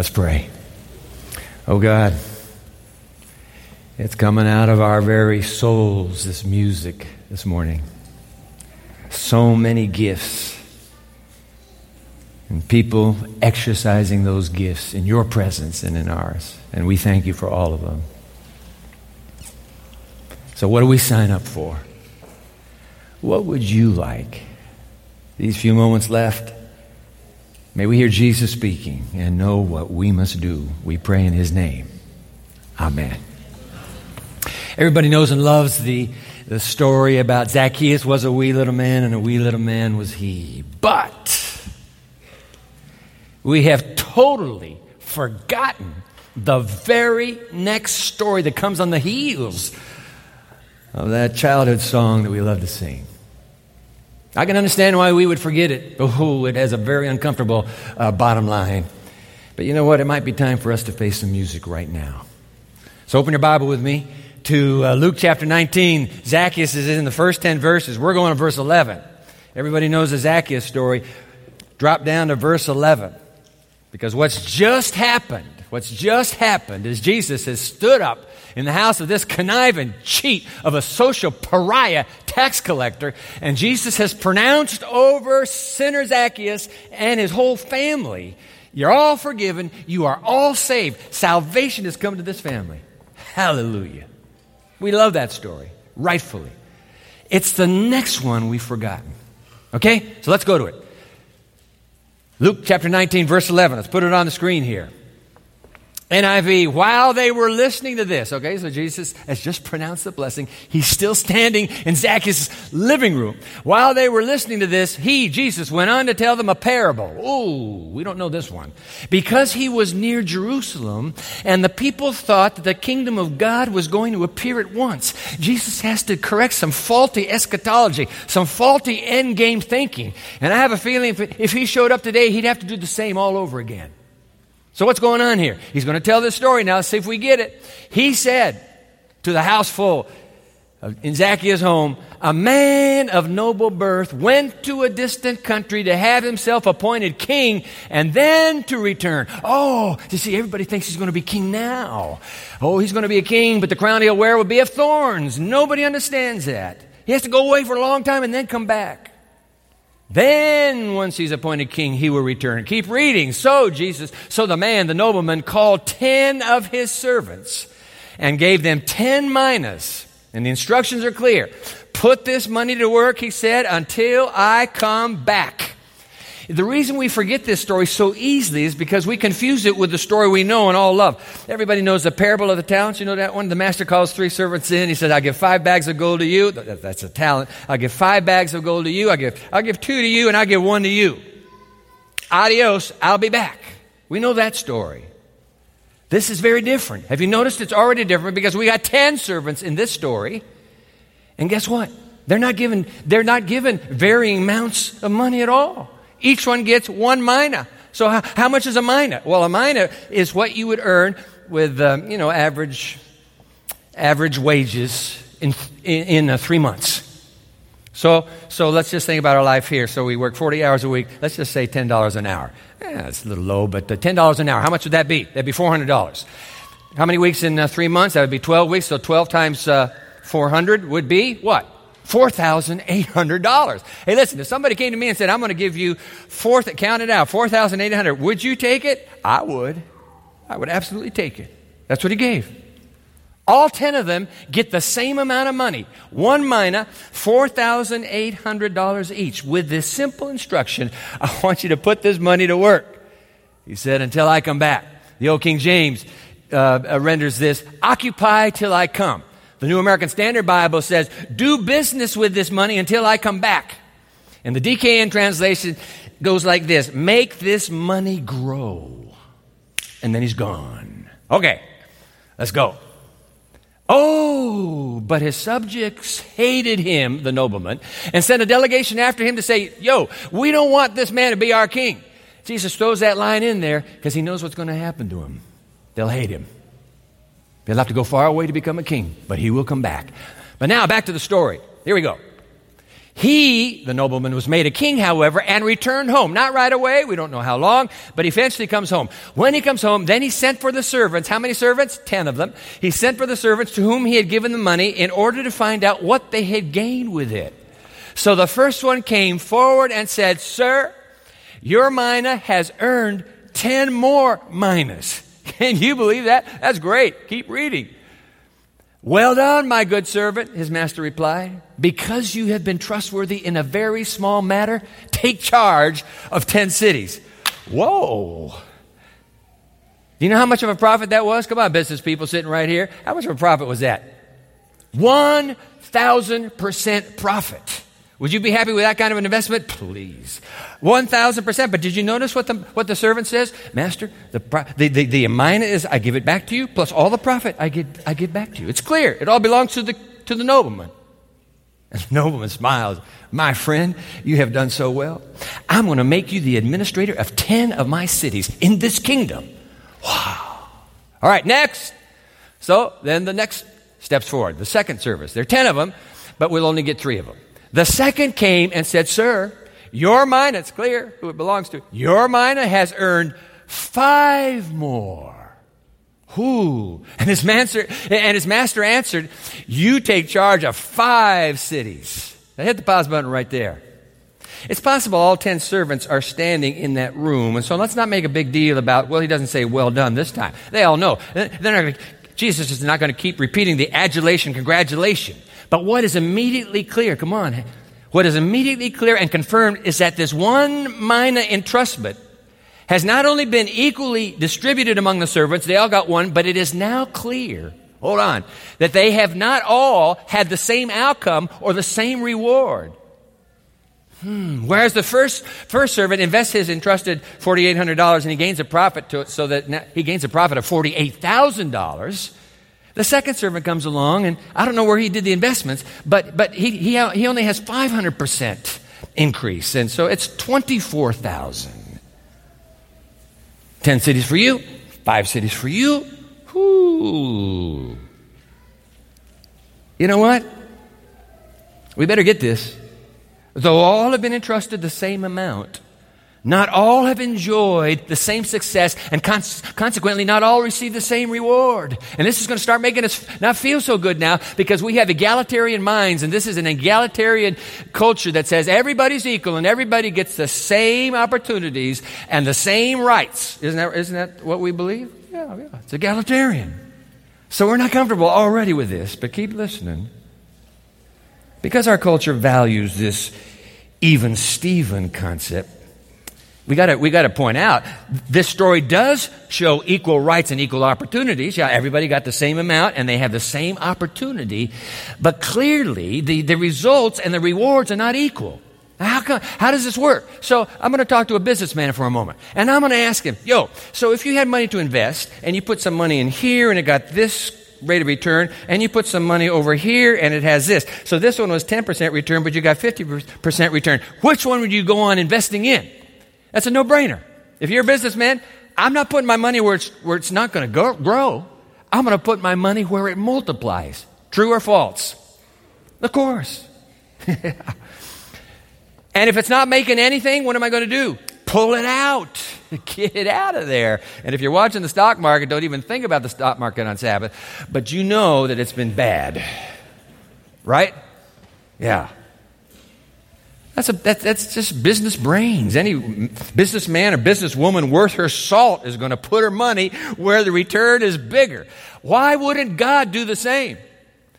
Let's pray. Oh God, it's coming out of our very souls, this music this morning. So many gifts. And people exercising those gifts in your presence and in ours. And we thank you for all of them. So, what do we sign up for? What would you like? These few moments left. May we hear Jesus speaking and know what we must do. We pray in his name. Amen. Everybody knows and loves the, the story about Zacchaeus was a wee little man and a wee little man was he. But we have totally forgotten the very next story that comes on the heels of that childhood song that we love to sing. I can understand why we would forget it. Oh, it has a very uncomfortable uh, bottom line. But you know what? It might be time for us to face some music right now. So open your Bible with me to uh, Luke chapter 19. Zacchaeus is in the first 10 verses. We're going to verse 11. Everybody knows the Zacchaeus story. Drop down to verse 11. Because what's just happened, what's just happened is Jesus has stood up in the house of this conniving cheat of a social pariah tax collector, and Jesus has pronounced over sinner Zacchaeus and his whole family, You're all forgiven, you are all saved. Salvation has come to this family. Hallelujah. We love that story, rightfully. It's the next one we've forgotten. Okay? So let's go to it. Luke chapter 19, verse 11. Let's put it on the screen here. NIV, while they were listening to this, okay, so Jesus has just pronounced the blessing. He's still standing in Zacchaeus' living room. While they were listening to this, he, Jesus, went on to tell them a parable. Oh, we don't know this one. Because he was near Jerusalem and the people thought that the kingdom of God was going to appear at once, Jesus has to correct some faulty eschatology, some faulty end game thinking. And I have a feeling if, if he showed up today, he'd have to do the same all over again. So, what's going on here? He's going to tell this story now. Let's see if we get it. He said to the house full in Zacchaeus' home, a man of noble birth went to a distant country to have himself appointed king and then to return. Oh, you see, everybody thinks he's going to be king now. Oh, he's going to be a king, but the crown he'll wear will be of thorns. Nobody understands that. He has to go away for a long time and then come back. Then, once he's appointed king, he will return. Keep reading. So, Jesus, so the man, the nobleman, called ten of his servants and gave them ten minas. And the instructions are clear. Put this money to work, he said, until I come back. The reason we forget this story so easily is because we confuse it with the story we know and all love. Everybody knows the parable of the talents. You know that one? The master calls three servants in. He says, I'll give five bags of gold to you. That's a talent. I'll give five bags of gold to you. I'll give, I'll give two to you and I'll give one to you. Adios. I'll be back. We know that story. This is very different. Have you noticed it's already different because we got 10 servants in this story. And guess what? They're not given, they're not given varying amounts of money at all. Each one gets one mina. So how, how much is a mina? Well, a mina is what you would earn with, um, you know, average, average wages in, in, in uh, three months. So, so let's just think about our life here. So we work 40 hours a week. Let's just say $10 an hour. Yeah, it's a little low, but uh, $10 an hour. How much would that be? That'd be $400. How many weeks in uh, three months? That would be 12 weeks. So 12 times uh, 400 would be what? $4,800. Hey, listen, if somebody came to me and said, I'm going to give you, four, count it out, 4800 would you take it? I would. I would absolutely take it. That's what he gave. All 10 of them get the same amount of money. One mina, $4,800 each, with this simple instruction I want you to put this money to work. He said, until I come back. The old King James uh, renders this occupy till I come. The New American Standard Bible says, do business with this money until I come back. And the DKN translation goes like this make this money grow. And then he's gone. Okay, let's go. Oh, but his subjects hated him, the nobleman, and sent a delegation after him to say, Yo, we don't want this man to be our king. Jesus throws that line in there because he knows what's going to happen to him. They'll hate him. He'll have to go far away to become a king, but he will come back. But now back to the story. Here we go. He, the nobleman, was made a king, however, and returned home. Not right away, we don't know how long, but eventually comes home. When he comes home, then he sent for the servants. How many servants? Ten of them. He sent for the servants to whom he had given the money in order to find out what they had gained with it. So the first one came forward and said, Sir, your mina has earned ten more minas. Can you believe that? That's great. Keep reading. Well done, my good servant, his master replied. Because you have been trustworthy in a very small matter, take charge of 10 cities. Whoa. Do you know how much of a profit that was? Come on, business people sitting right here. How much of a profit was that? 1,000% profit. Would you be happy with that kind of an investment? Please. 1,000%. But did you notice what the, what the servant says? Master, the, the, the, the mina is, I give it back to you, plus all the profit I give, I give back to you. It's clear. It all belongs to the, to the nobleman. And the nobleman smiles. My friend, you have done so well. I'm going to make you the administrator of 10 of my cities in this kingdom. Wow. All right, next. So then the next steps forward. The second service. There are 10 of them, but we'll only get three of them. The second came and said, Sir, your mina, it's clear who it belongs to, your mina has earned five more. Who? And his master, and his master answered, You take charge of five cities. Now hit the pause button right there. It's possible all ten servants are standing in that room, and so let's not make a big deal about, well, he doesn't say well done this time. They all know. They're not Jesus is not going to keep repeating the adulation, congratulation. But what is immediately clear, come on, what is immediately clear and confirmed is that this one mina entrustment has not only been equally distributed among the servants, they all got one, but it is now clear, hold on, that they have not all had the same outcome or the same reward. Hmm. Whereas the first, first servant invests his entrusted $4,800 and he gains a profit to it so that he gains a profit of $48,000. The second servant comes along, and I don't know where he did the investments, but, but he, he, he only has 500% increase. And so it's 24,000. 10 cities for you, 5 cities for you. Ooh. You know what? We better get this. Though all have been entrusted the same amount, not all have enjoyed the same success, and cons- consequently, not all receive the same reward. And this is going to start making us not feel so good now because we have egalitarian minds, and this is an egalitarian culture that says everybody's equal and everybody gets the same opportunities and the same rights. Isn't that, isn't that what we believe? Yeah, yeah. It's egalitarian. So we're not comfortable already with this, but keep listening. Because our culture values this even Steven concept, we got to we got to point out this story does show equal rights and equal opportunities. Yeah, everybody got the same amount and they have the same opportunity, but clearly the, the results and the rewards are not equal. How, come, how does this work? So I'm going to talk to a businessman for a moment, and I'm going to ask him, "Yo, so if you had money to invest and you put some money in here and it got this rate of return, and you put some money over here and it has this. So this one was 10% return, but you got 50% return. Which one would you go on investing in? That's a no brainer. If you're a businessman, I'm not putting my money where it's, where it's not going to grow. I'm going to put my money where it multiplies. True or false? Of course. and if it's not making anything, what am I going to do? Pull it out. Get it out of there. And if you're watching the stock market, don't even think about the stock market on Sabbath. But you know that it's been bad. Right? Yeah. That's, a, that, that's just business brains. Any businessman or businesswoman worth her salt is going to put her money where the return is bigger. Why wouldn't God do the same?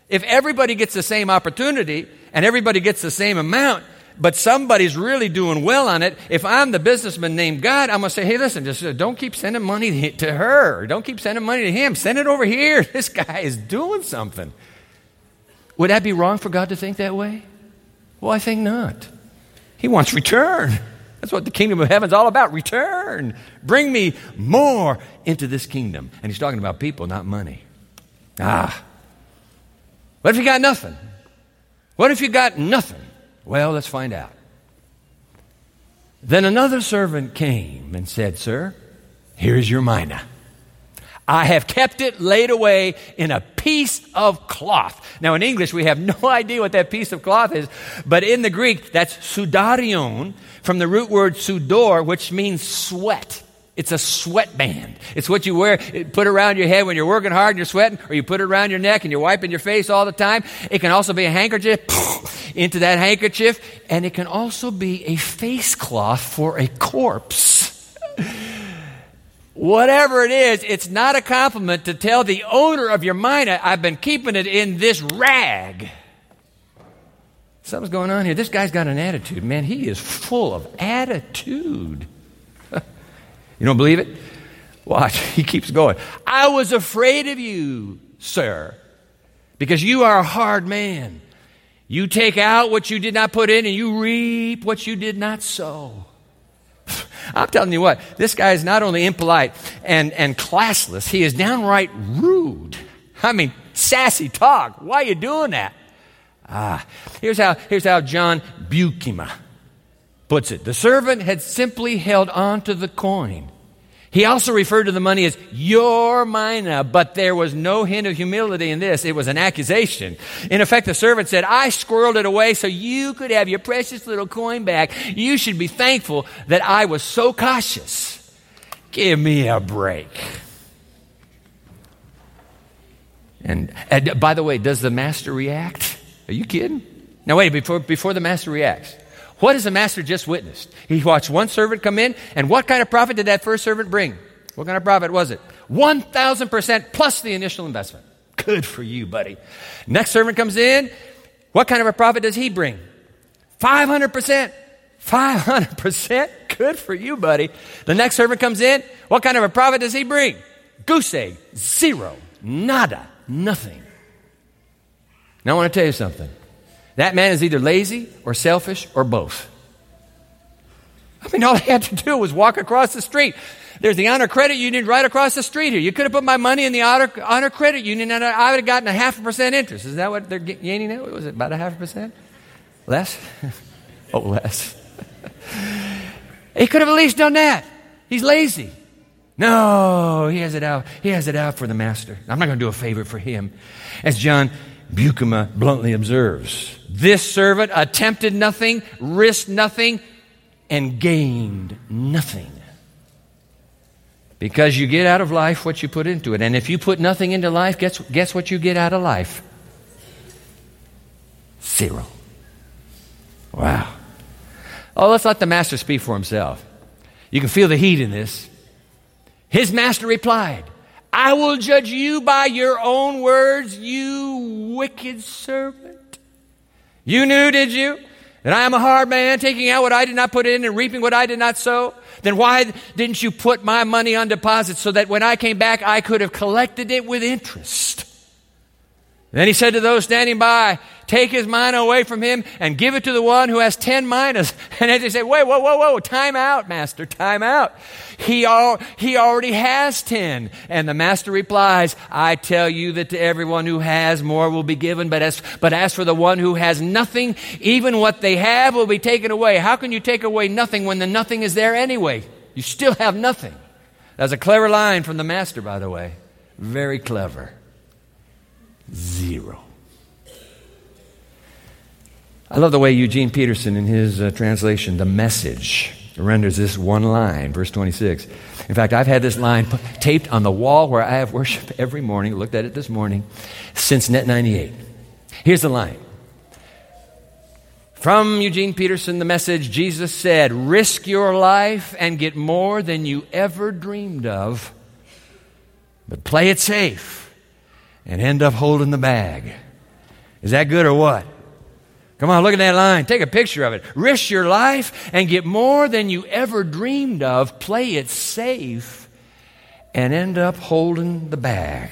If everybody gets the same opportunity and everybody gets the same amount, but somebody's really doing well on it, if I'm the businessman named God, I'm going to say, hey, listen, just uh, don't keep sending money to her. Don't keep sending money to him. Send it over here. This guy is doing something. Would that be wrong for God to think that way? Well, I think not. He wants return. That's what the kingdom of heaven's all about return. Bring me more into this kingdom. And he's talking about people, not money. Ah. What if you got nothing? What if you got nothing? Well, let's find out. Then another servant came and said, Sir, here's your mina. I have kept it laid away in a piece of cloth. Now, in English, we have no idea what that piece of cloth is, but in the Greek, that's sudarion, from the root word sudor, which means sweat. It's a sweatband. It's what you wear, put around your head when you're working hard and you're sweating, or you put it around your neck and you're wiping your face all the time. It can also be a handkerchief into that handkerchief, and it can also be a face cloth for a corpse. Whatever it is, it's not a compliment to tell the owner of your mina, I've been keeping it in this rag. Something's going on here. This guy's got an attitude. Man, he is full of attitude. You don't believe it? Watch. He keeps going. I was afraid of you, sir, because you are a hard man. You take out what you did not put in and you reap what you did not sow. I'm telling you what, this guy is not only impolite and, and classless, he is downright rude. I mean, sassy talk. Why are you doing that? Ah, here's how, here's how John Bukema puts it. The servant had simply held on to the coin. He also referred to the money as your mina, but there was no hint of humility in this. It was an accusation. In effect, the servant said, I squirreled it away so you could have your precious little coin back. You should be thankful that I was so cautious. Give me a break. And, and by the way, does the master react? Are you kidding? Now, wait, before, before the master reacts, what has the master just witnessed? He watched one servant come in, and what kind of profit did that first servant bring? What kind of profit was it? 1,000% plus the initial investment. Good for you, buddy. Next servant comes in. What kind of a profit does he bring? 500%. 500%. Good for you, buddy. The next servant comes in. What kind of a profit does he bring? Goose egg. Zero. Nada. Nothing. Now, I want to tell you something. That man is either lazy or selfish or both. I mean, all he had to do was walk across the street. There's the Honor Credit Union right across the street here. You could have put my money in the Honor, Honor Credit Union and I would have gotten a half a percent interest. Is that what they're gaining now? Was it about a half a percent? Less? oh, less. he could have at least done that. He's lazy. No, he has it out. He has it out for the master. I'm not going to do a favor for him. As John Bukema bluntly observes, this servant attempted nothing, risked nothing, and gained nothing. Because you get out of life what you put into it. And if you put nothing into life, guess, guess what you get out of life? Zero. Wow. Oh, let's let the master speak for himself. You can feel the heat in this. His master replied, I will judge you by your own words, you wicked servant. You knew, did you, that I am a hard man, taking out what I did not put in and reaping what I did not sow? Then why didn't you put my money on deposit so that when I came back, I could have collected it with interest? Then he said to those standing by, Take his mina away from him and give it to the one who has ten minas. And as they say, Wait, whoa, whoa, whoa, time out, master, time out. He, al- he already has ten. And the master replies, I tell you that to everyone who has, more will be given. But as, but as for the one who has nothing, even what they have will be taken away. How can you take away nothing when the nothing is there anyway? You still have nothing. That's a clever line from the master, by the way. Very clever. Zero. I love the way Eugene Peterson, in his uh, translation, The Message, renders this one line, verse 26. In fact, I've had this line taped on the wall where I have worship every morning, looked at it this morning, since Net 98. Here's the line. From Eugene Peterson, the message Jesus said, Risk your life and get more than you ever dreamed of, but play it safe and end up holding the bag. Is that good or what? Come on, look at that line. Take a picture of it. Risk your life and get more than you ever dreamed of. Play it safe and end up holding the bag.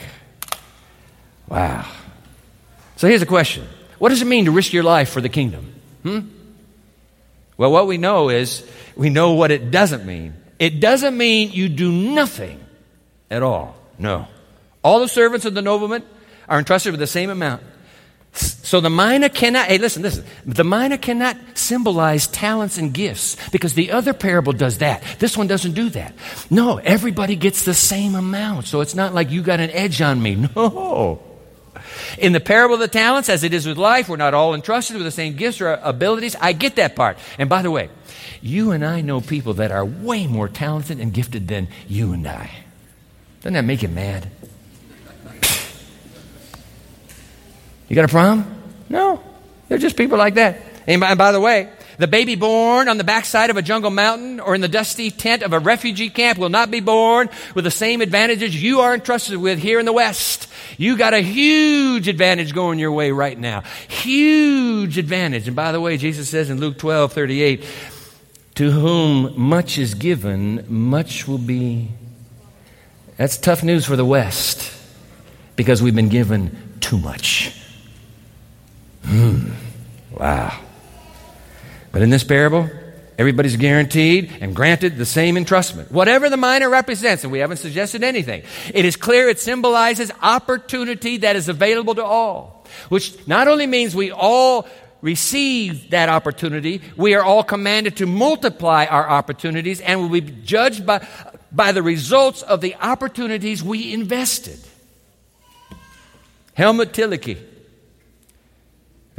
Wow. So here's a question What does it mean to risk your life for the kingdom? Hmm? Well, what we know is we know what it doesn't mean. It doesn't mean you do nothing at all. No. All the servants of the nobleman are entrusted with the same amount. So the mina cannot, hey, listen, listen. The mina cannot symbolize talents and gifts because the other parable does that. This one doesn't do that. No, everybody gets the same amount. So it's not like you got an edge on me. No. In the parable of the talents, as it is with life, we're not all entrusted with the same gifts or abilities. I get that part. And by the way, you and I know people that are way more talented and gifted than you and I. Doesn't that make you mad? You got a problem? No. They're just people like that. And by, and by the way, the baby born on the backside of a jungle mountain or in the dusty tent of a refugee camp will not be born with the same advantages you are entrusted with here in the West. You got a huge advantage going your way right now. Huge advantage. And by the way, Jesus says in Luke 12, 38, to whom much is given, much will be. That's tough news for the West because we've been given too much. Hmm. Wow. But in this parable, everybody's guaranteed and granted the same entrustment. Whatever the mina represents, and we haven't suggested anything, it is clear it symbolizes opportunity that is available to all, which not only means we all receive that opportunity, we are all commanded to multiply our opportunities and will be judged by, by the results of the opportunities we invested. Helmut Thielicke,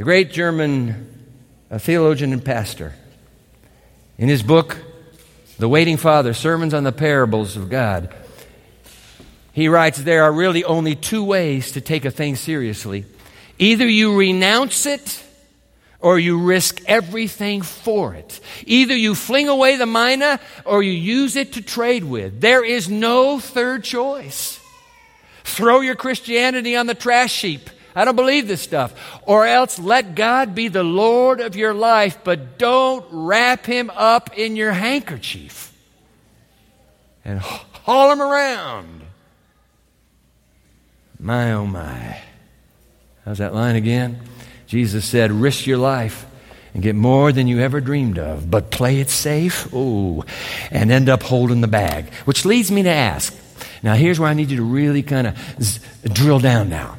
the great German uh, theologian and pastor. In his book, The Waiting Father Sermons on the Parables of God, he writes there are really only two ways to take a thing seriously. Either you renounce it or you risk everything for it. Either you fling away the mina or you use it to trade with. There is no third choice. Throw your Christianity on the trash heap I don't believe this stuff. Or else let God be the Lord of your life, but don't wrap him up in your handkerchief and haul him around. My oh my. How's that line again? Jesus said, risk your life and get more than you ever dreamed of, but play it safe, oh, and end up holding the bag. Which leads me to ask. Now, here's where I need you to really kind of z- drill down now.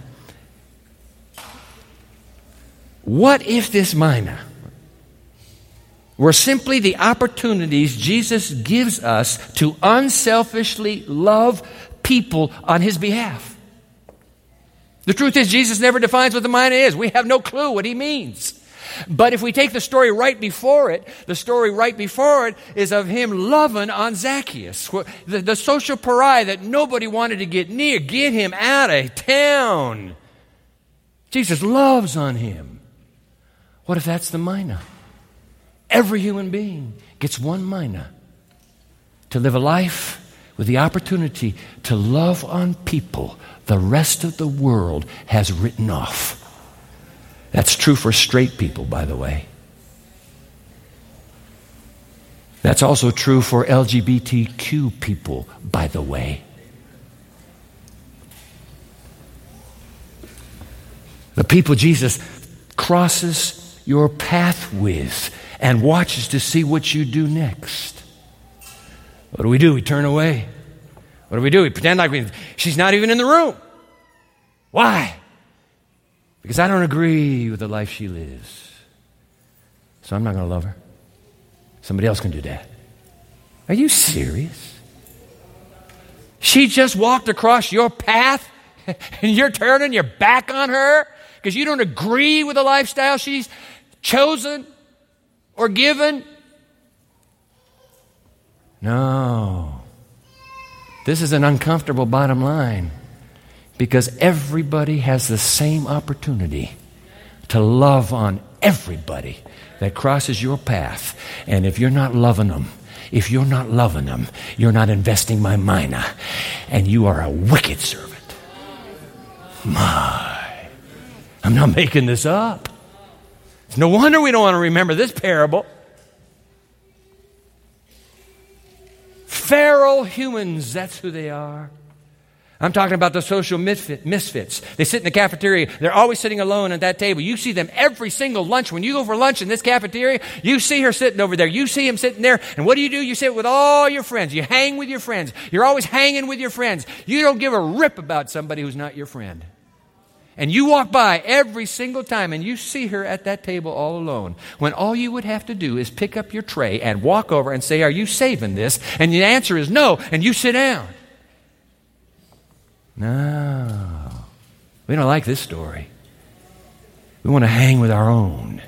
What if this mina were simply the opportunities Jesus gives us to unselfishly love people on his behalf? The truth is, Jesus never defines what the mina is. We have no clue what he means. But if we take the story right before it, the story right before it is of him loving on Zacchaeus, the, the social pariah that nobody wanted to get near. Get him out of town. Jesus loves on him. What if that's the mina? Every human being gets one mina to live a life with the opportunity to love on people the rest of the world has written off. That's true for straight people, by the way. That's also true for LGBTQ people, by the way. The people Jesus crosses your path with and watches to see what you do next. What do we do? We turn away. What do we do? We pretend like we, she's not even in the room. Why? Because I don't agree with the life she lives. So I'm not going to love her. Somebody else can do that. Are you serious? She just walked across your path and you're turning your back on her because you don't agree with the lifestyle she's chosen or given? No. This is an uncomfortable bottom line because everybody has the same opportunity to love on everybody that crosses your path. And if you're not loving them, if you're not loving them, you're not investing my mina, and you are a wicked servant. My, I'm not making this up. It's no wonder we don't want to remember this parable. Feral humans, that's who they are. I'm talking about the social misfits. They sit in the cafeteria. They're always sitting alone at that table. You see them every single lunch. When you go for lunch in this cafeteria, you see her sitting over there. You see him sitting there. And what do you do? You sit with all your friends. You hang with your friends. You're always hanging with your friends. You don't give a rip about somebody who's not your friend. And you walk by every single time and you see her at that table all alone, when all you would have to do is pick up your tray and walk over and say, Are you saving this? And the answer is no, and you sit down. No. We don't like this story. We want to hang with our own.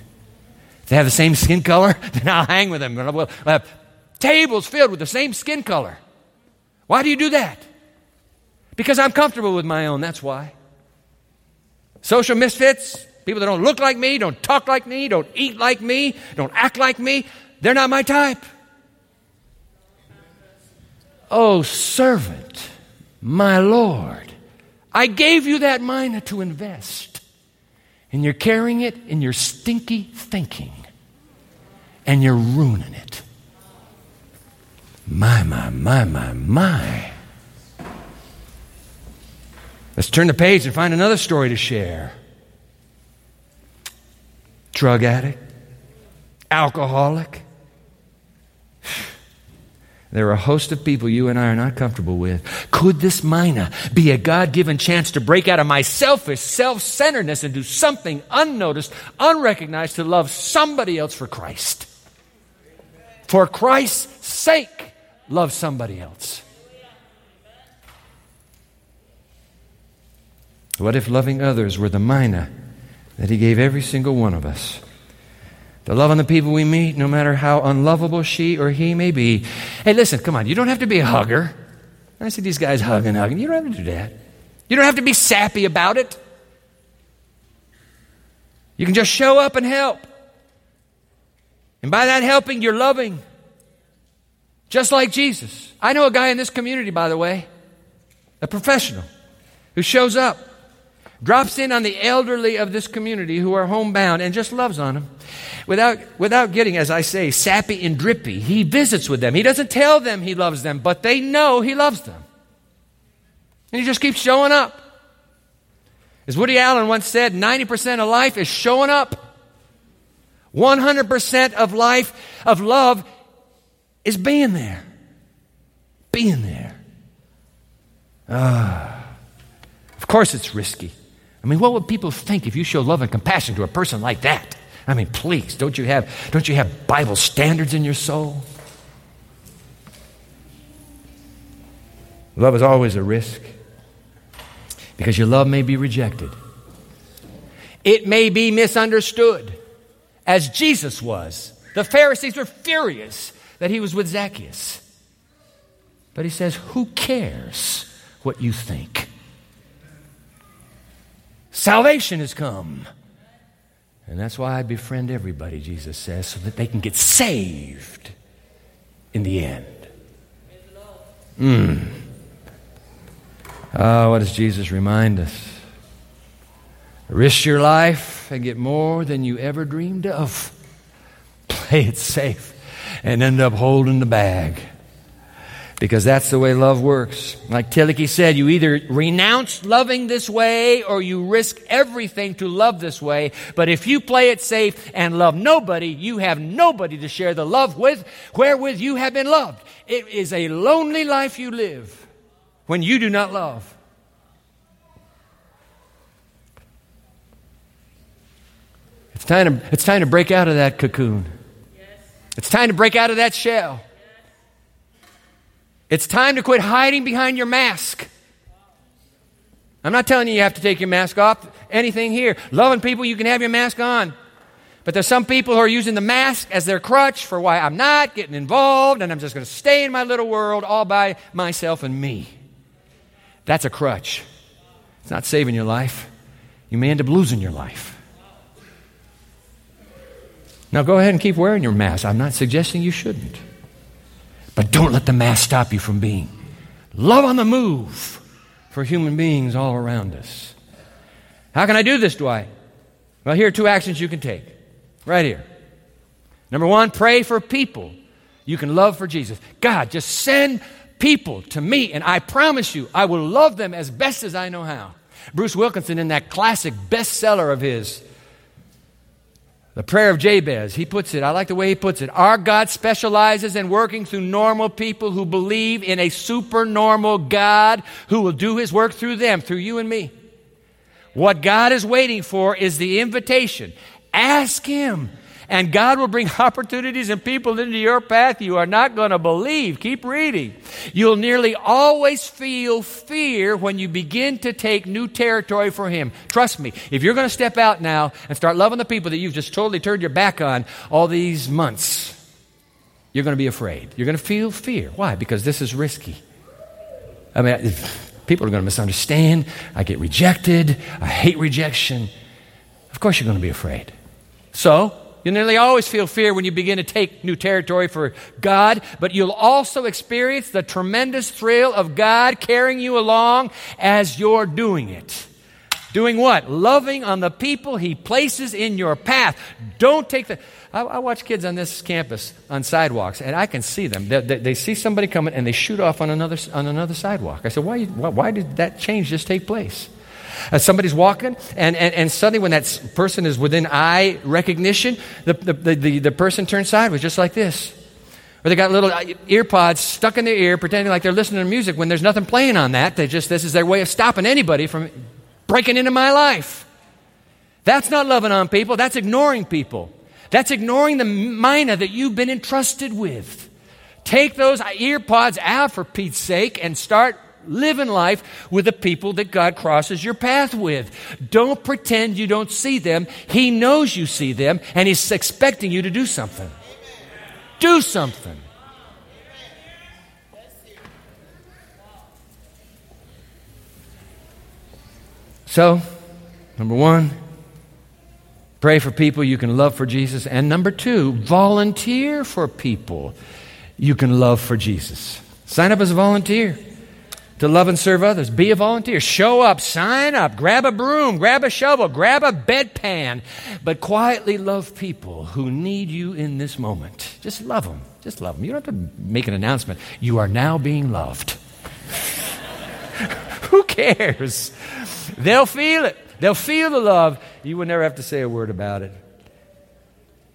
If they have the same skin color, then I'll hang with them. We'll have tables filled with the same skin color. Why do you do that? Because I'm comfortable with my own, that's why. Social misfits, people that don't look like me, don't talk like me, don't eat like me, don't act like me, they're not my type. Oh, servant, my Lord, I gave you that mina to invest, and you're carrying it in your stinky thinking, and you're ruining it. My, my, my, my, my. Let's turn the page and find another story to share. Drug addict, alcoholic. There are a host of people you and I are not comfortable with. Could this mina be a God given chance to break out of my selfish self centeredness and do something unnoticed, unrecognized to love somebody else for Christ? For Christ's sake, love somebody else. What if loving others were the mina that He gave every single one of us? To love on the people we meet, no matter how unlovable she or he may be. Hey, listen, come on, you don't have to be a hugger. I see these guys hugging, hugging. You don't have to do that. You don't have to be sappy about it. You can just show up and help. And by that helping, you're loving. Just like Jesus. I know a guy in this community, by the way, a professional, who shows up drops in on the elderly of this community who are homebound and just loves on them. Without, without getting, as I say, sappy and drippy, he visits with them. He doesn't tell them he loves them, but they know he loves them. And he just keeps showing up. As Woody Allen once said, 90% of life is showing up. 100% of life, of love, is being there. Being there. Ah. Of course, it's risky. I mean, what would people think if you show love and compassion to a person like that? I mean, please, don't you have, don't you have Bible standards in your soul? Love is always a risk because your love may be rejected. It may be misunderstood, as Jesus was. The Pharisees were furious that he was with Zacchaeus. But he says, Who cares what you think? Salvation has come. And that's why I befriend everybody, Jesus says, so that they can get saved in the end. Mm. Oh, what does Jesus remind us? Risk your life and get more than you ever dreamed of. Play it safe and end up holding the bag because that's the way love works. Like Tillich said, you either renounce loving this way or you risk everything to love this way. But if you play it safe and love nobody, you have nobody to share the love with wherewith you have been loved. It is a lonely life you live when you do not love. It's time to, it's time to break out of that cocoon. It's time to break out of that shell. It's time to quit hiding behind your mask. I'm not telling you you have to take your mask off. Anything here. Loving people, you can have your mask on. But there's some people who are using the mask as their crutch for why I'm not getting involved and I'm just going to stay in my little world all by myself and me. That's a crutch. It's not saving your life. You may end up losing your life. Now go ahead and keep wearing your mask. I'm not suggesting you shouldn't. But don't let the mass stop you from being love on the move for human beings all around us. How can I do this, Dwight? Well, here are two actions you can take. Right here. Number one, pray for people you can love for Jesus. God, just send people to me, and I promise you, I will love them as best as I know how. Bruce Wilkinson, in that classic bestseller of his, the prayer of Jabez, he puts it, I like the way he puts it. Our God specializes in working through normal people who believe in a supernormal God who will do his work through them, through you and me. What God is waiting for is the invitation. Ask Him. And God will bring opportunities and people into your path you are not going to believe. Keep reading. You'll nearly always feel fear when you begin to take new territory for Him. Trust me, if you're going to step out now and start loving the people that you've just totally turned your back on all these months, you're going to be afraid. You're going to feel fear. Why? Because this is risky. I mean, people are going to misunderstand. I get rejected. I hate rejection. Of course, you're going to be afraid. So, you nearly always feel fear when you begin to take new territory for God, but you'll also experience the tremendous thrill of God carrying you along as you're doing it. Doing what? Loving on the people He places in your path. Don't take the. I, I watch kids on this campus on sidewalks, and I can see them. They, they, they, see somebody coming, and they shoot off on another on another sidewalk. I said, why, why, why did that change just take place? Uh, somebody's walking, and, and, and suddenly when that person is within eye recognition, the, the, the, the, person turns sideways just like this. Or they got little uh, ear pods stuck in their ear, pretending like they're listening to music when there's nothing playing on that. They just, this is their way of stopping anybody from breaking into my life. That's not loving on people, that's ignoring people. That's ignoring the mina that you've been entrusted with. Take those ear pods out for Pete's sake and start living life with the people that God crosses your path with. Don't pretend you don't see them. He knows you see them, and He's expecting you to do something. Do something. So, number one, pray for people you can love for Jesus. And number two, volunteer for people you can love for Jesus. Sign up as a volunteer to love and serve others. Be a volunteer. Show up, sign up, grab a broom, grab a shovel, grab a bedpan, but quietly love people who need you in this moment. Just love them. Just love them. You don't have to make an announcement. You are now being loved. who cares? They'll feel it. They'll feel the love. You will never have to say a word about it.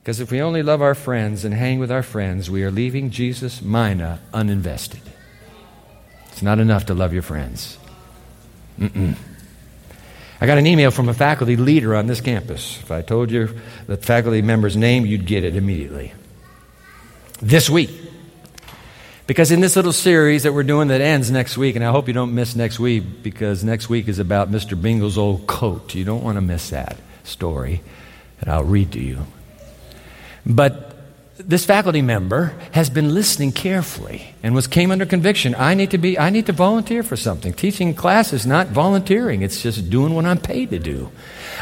Because if we only love our friends and hang with our friends, we are leaving Jesus' mina uninvested. It's not enough to love your friends. Mm-mm. I got an email from a faculty leader on this campus. If I told you the faculty member's name, you'd get it immediately. This week. Because in this little series that we're doing that ends next week, and I hope you don't miss next week because next week is about Mr. Bingle's old coat. You don't want to miss that story that I'll read to you. But this faculty member has been listening carefully and was came under conviction i need to be i need to volunteer for something. Teaching class is not volunteering it's just doing what i'm paid to do.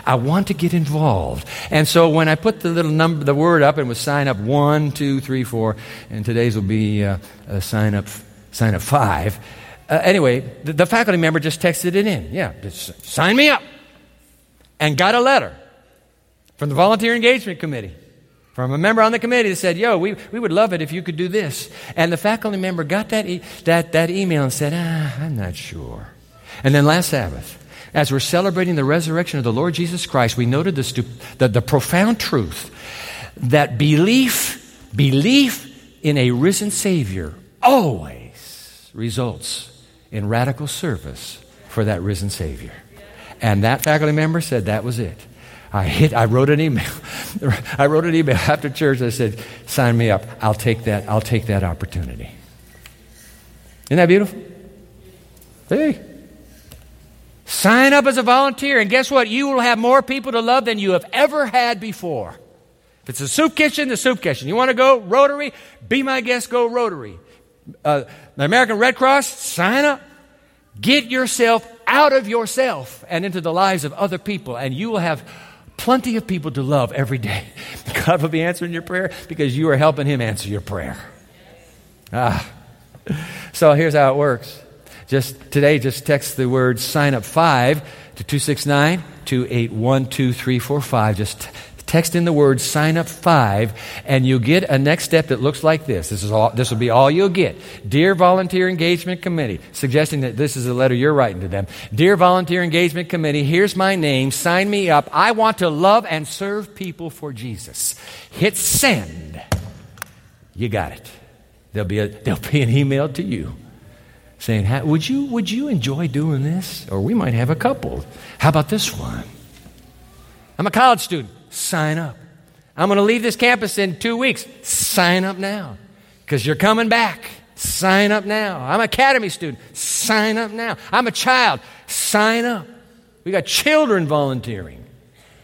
I want to get involved. And so when i put the little number the word up and was sign up one two three four and today's will be uh, sign up sign up five. Uh, anyway the, the faculty member just texted it in. Yeah just sign me up. And got a letter from the volunteer engagement committee from a member on the committee that said, Yo, we, we would love it if you could do this. And the faculty member got that, e- that, that email and said, Ah, I'm not sure. And then last Sabbath, as we're celebrating the resurrection of the Lord Jesus Christ, we noted the, stu- the, the profound truth that belief, belief in a risen Savior always results in radical service for that risen Savior. And that faculty member said that was it. I hit, I wrote an email. I wrote an email after church. I said, sign me up. I'll take that, I'll take that opportunity. Isn't that beautiful? Hey. Sign up as a volunteer, and guess what? You will have more people to love than you have ever had before. If it's a soup kitchen, the soup kitchen. You want to go Rotary? Be my guest, go Rotary. Uh, the American Red Cross, sign up. Get yourself out of yourself and into the lives of other people, and you will have plenty of people to love every day. God will be answering your prayer because you are helping Him answer your prayer. Ah. So here's how it works. Just today, just text the word sign up five to 269 281 2345. Just text in the word sign up five, and you'll get a next step that looks like this. This, is all, this will be all you'll get. Dear Volunteer Engagement Committee, suggesting that this is a letter you're writing to them. Dear Volunteer Engagement Committee, here's my name. Sign me up. I want to love and serve people for Jesus. Hit send. You got it. There'll be, a, there'll be an email to you saying, would you, would you enjoy doing this? Or we might have a couple. How about this one? I'm a college student. Sign up. I'm going to leave this campus in two weeks. Sign up now because you're coming back. Sign up now. I'm an academy student. Sign up now. I'm a child. Sign up. We got children volunteering.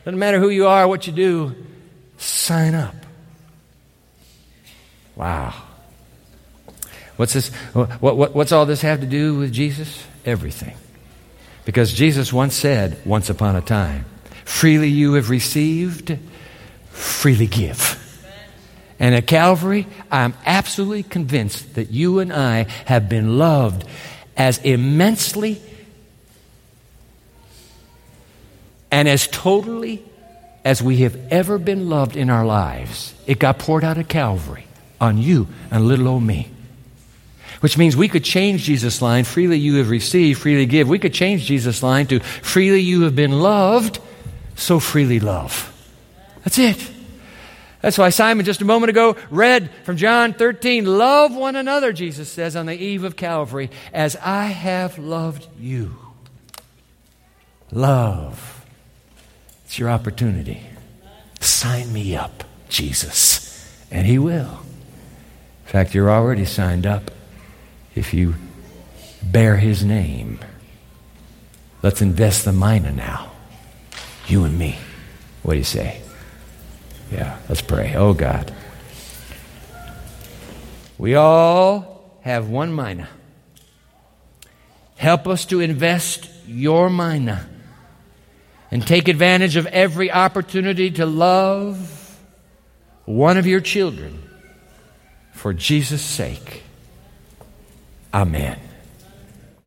Doesn't matter who you are, what you do, sign up. Wow. What's this? What, what, what's all this have to do with Jesus? Everything. Because Jesus once said, once upon a time, freely you have received, freely give. And at Calvary, I'm absolutely convinced that you and I have been loved as immensely and as totally as we have ever been loved in our lives. It got poured out at Calvary on you and little old me. Which means we could change Jesus' line, freely you have received, freely give. We could change Jesus' line to freely you have been loved, so freely love. That's it. That's why Simon just a moment ago read from John 13 Love one another, Jesus says on the eve of Calvary, as I have loved you. Love. It's your opportunity. Sign me up, Jesus. And He will. In fact, you're already signed up if you bear his name. Let's invest the mina now. You and me. What do you say? Yeah, let's pray. Oh God. We all have one mina. Help us to invest your mina and take advantage of every opportunity to love one of your children for Jesus' sake. Amen.